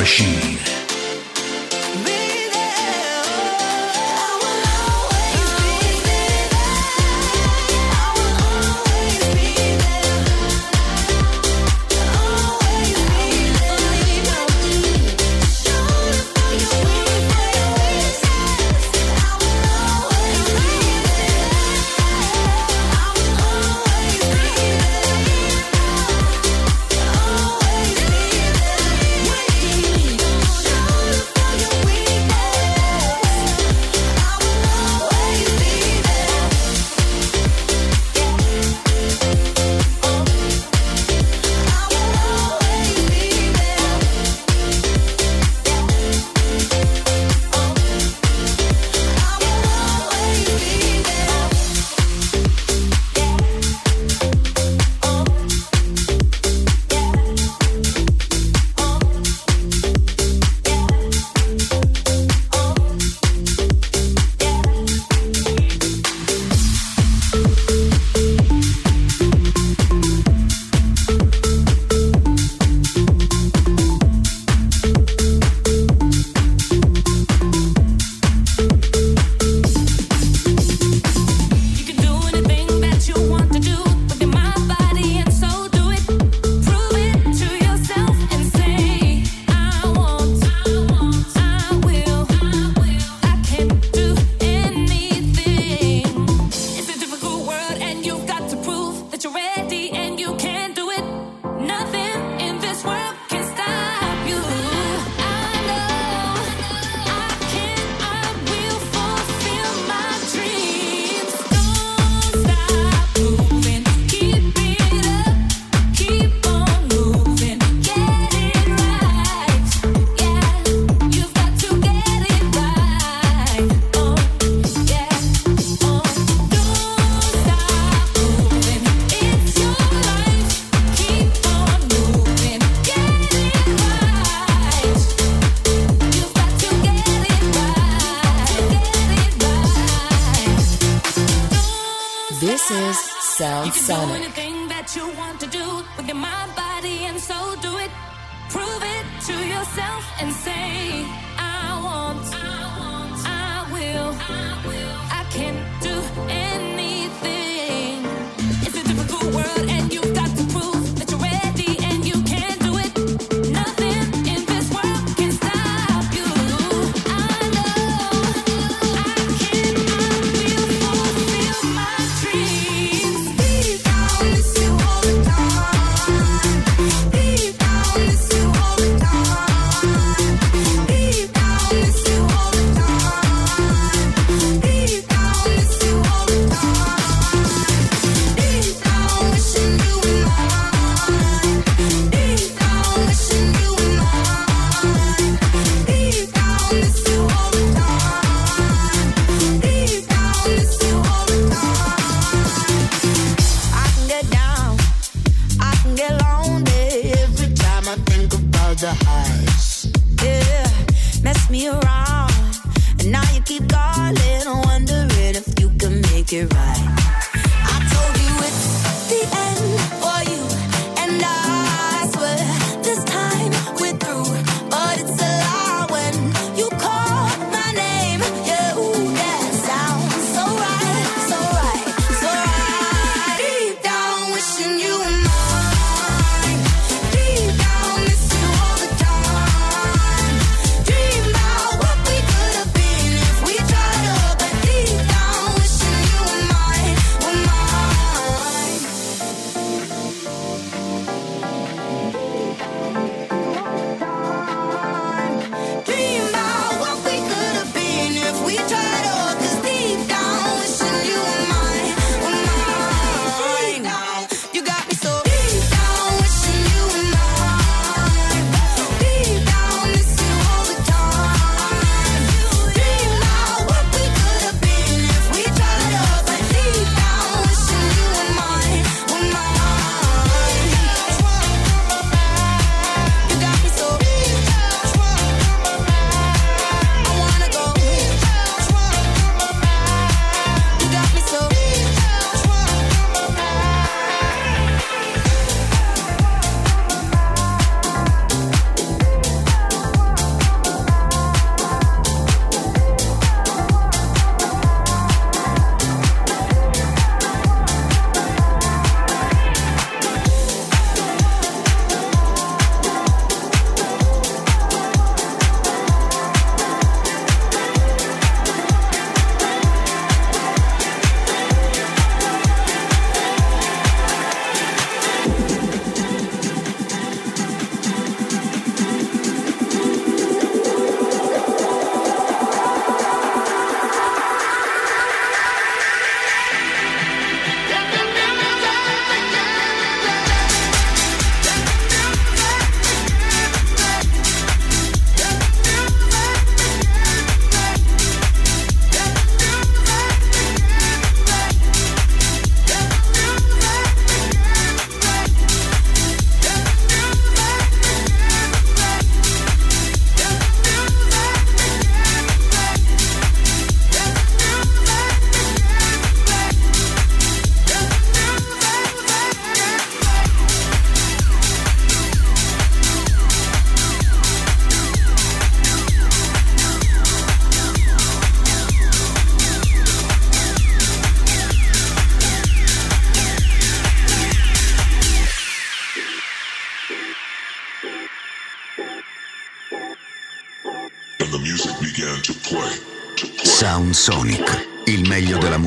Machine.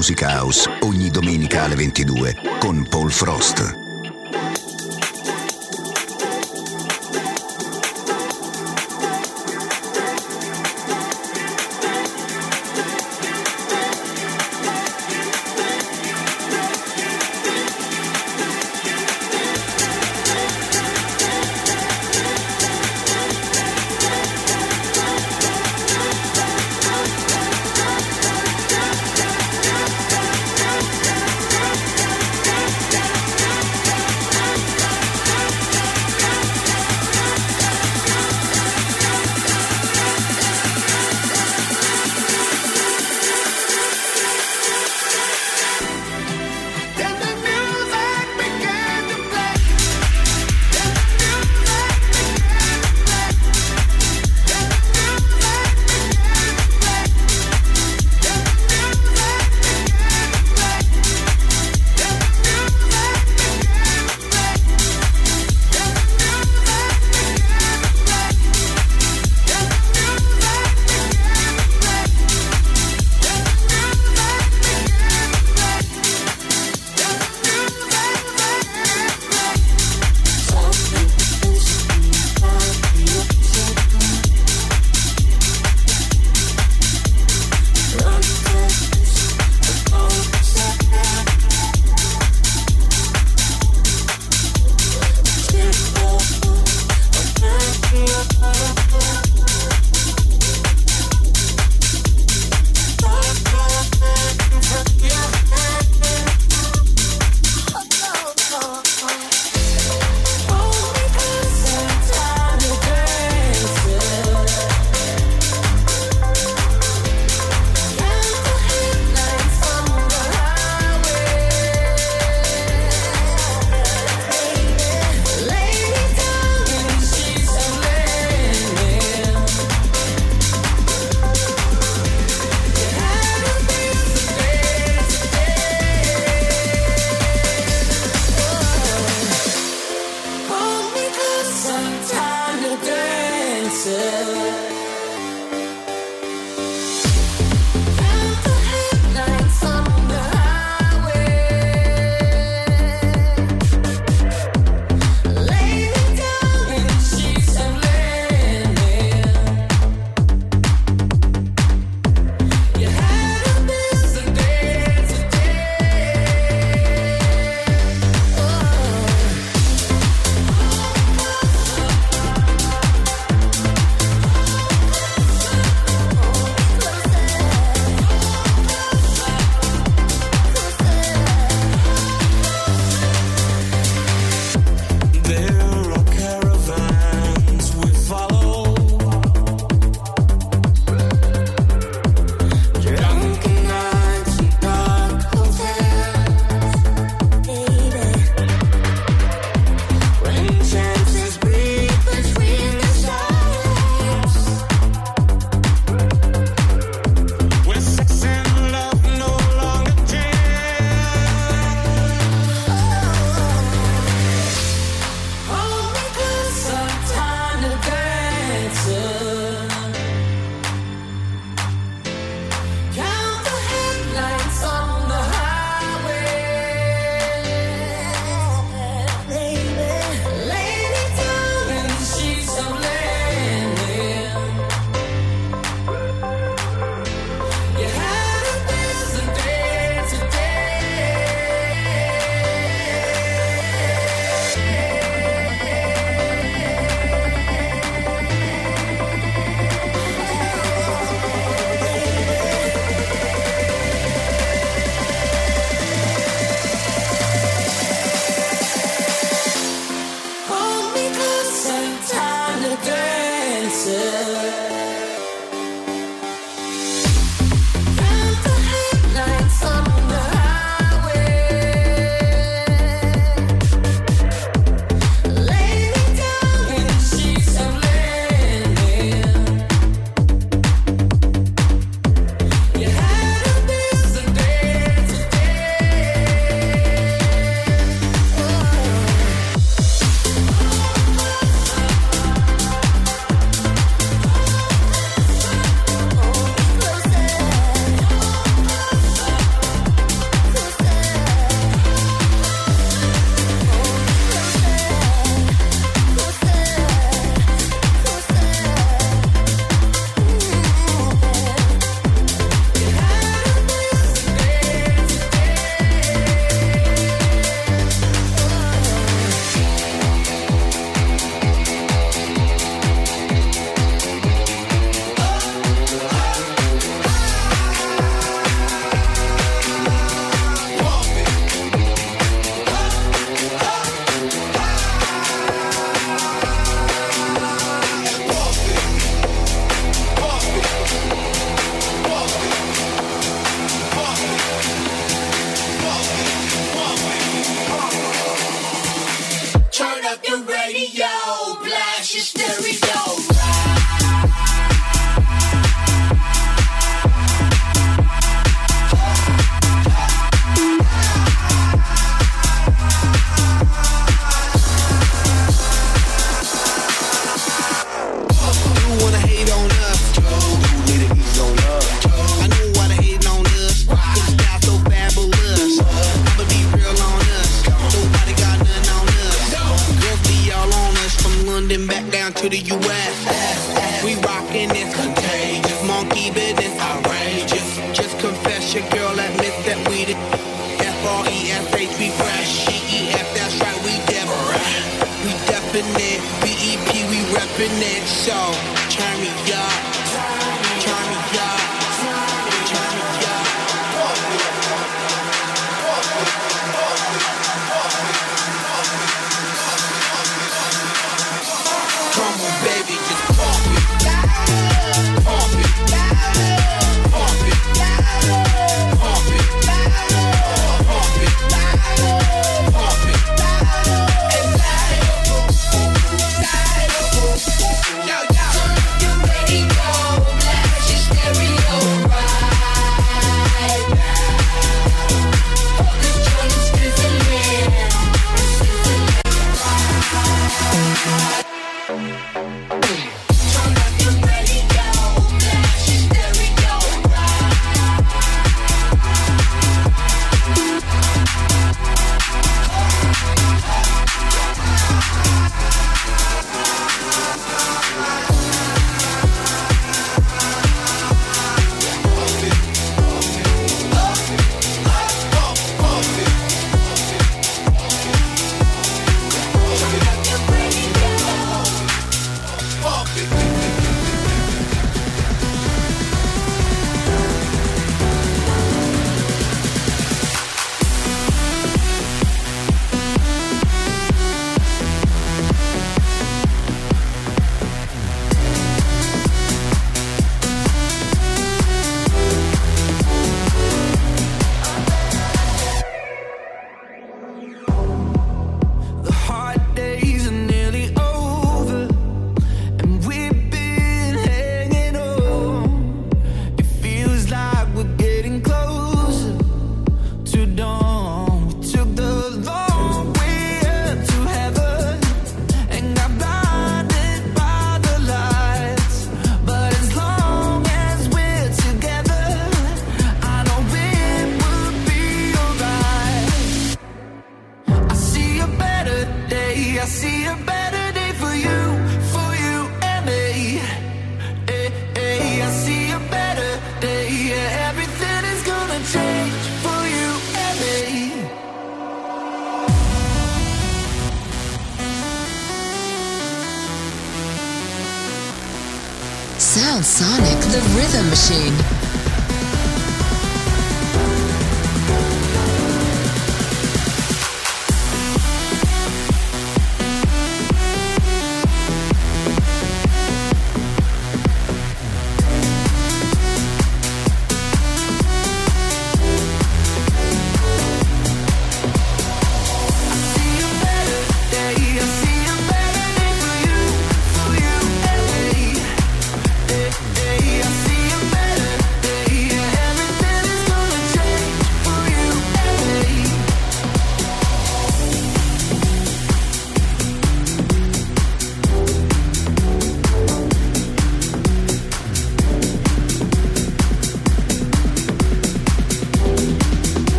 Musica house, ogni domenica alle 22 con Paul Frost.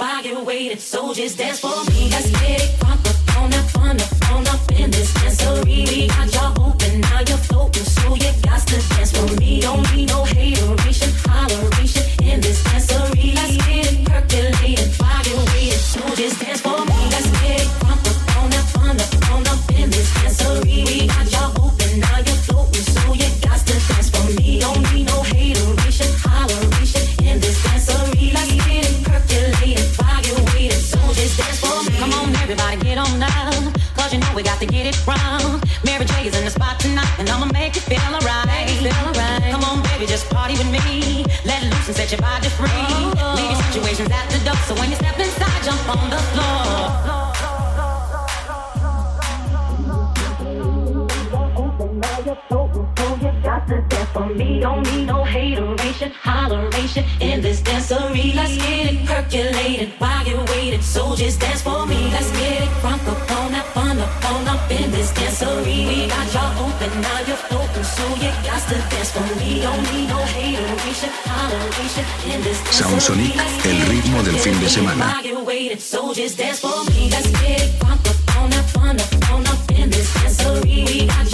I give away to soldiers? For me. Get it up on up, on up, in this got open, now you're so you got to dance for me. Don't no hater. set your body free. Leave your situations at the door, so when you step inside, jump on the floor. You got to dance for me. Don't need no hateration, holleration. circulated while you waited. Soldiers dance for me. Let's get it crunk up on up on up on up in this dancery. We got y'all open, now you're open, so you got to dance for me. Don't need no hateration, toleration in this. Sound Sonic, el ritmo del fin de semana. Soldiers dance for me. Let's get it crunk up on up on up on up in this dancery. We got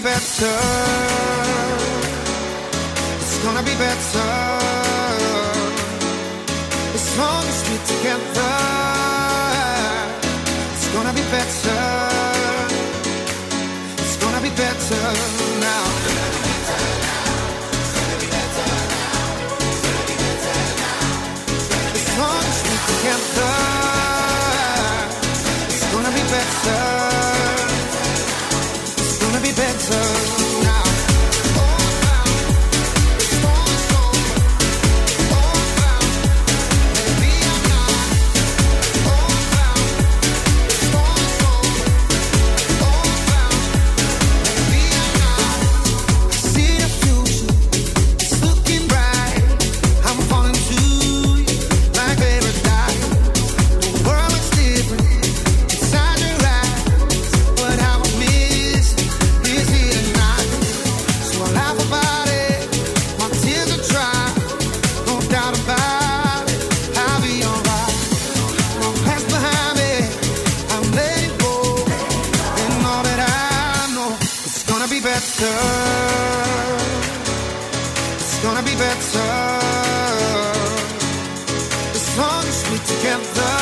be better. It's gonna be better. As long as we're together, it's gonna be better. It's gonna be better. It's gonna be better as long as we're together.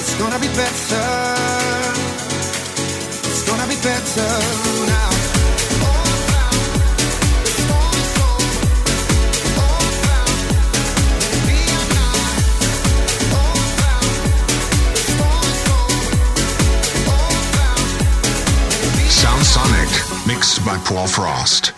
It's gonna be better. It's gonna be better now. Sound Sonic, mixed by Paul Frost.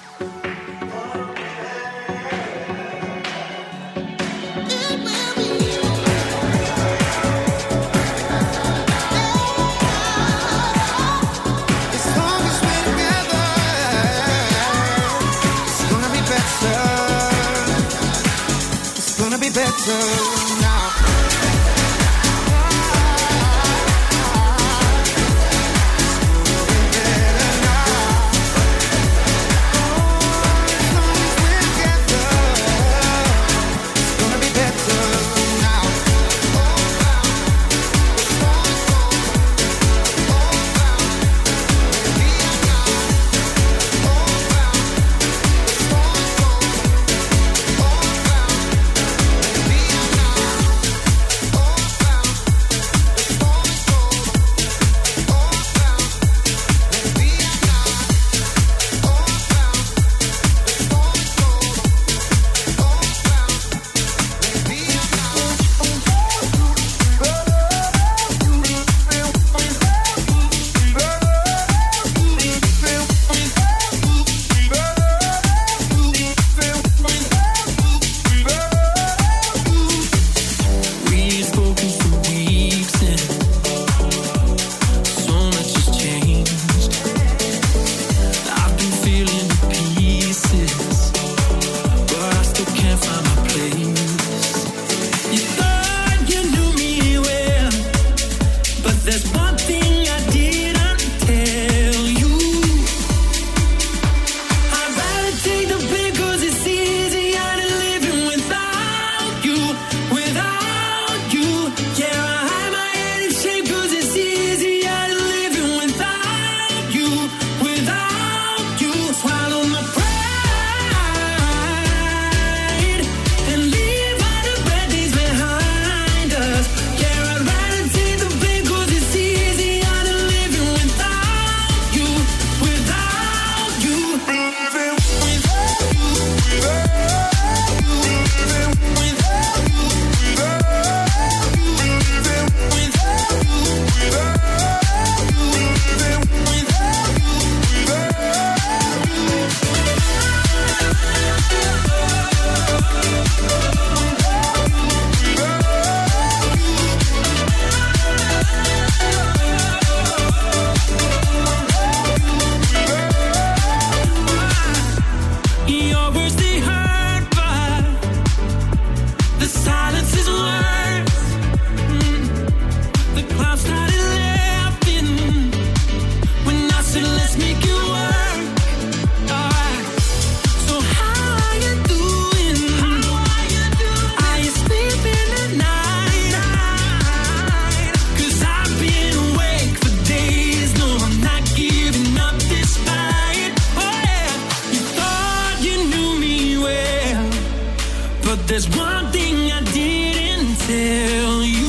There's one thing I didn't tell you.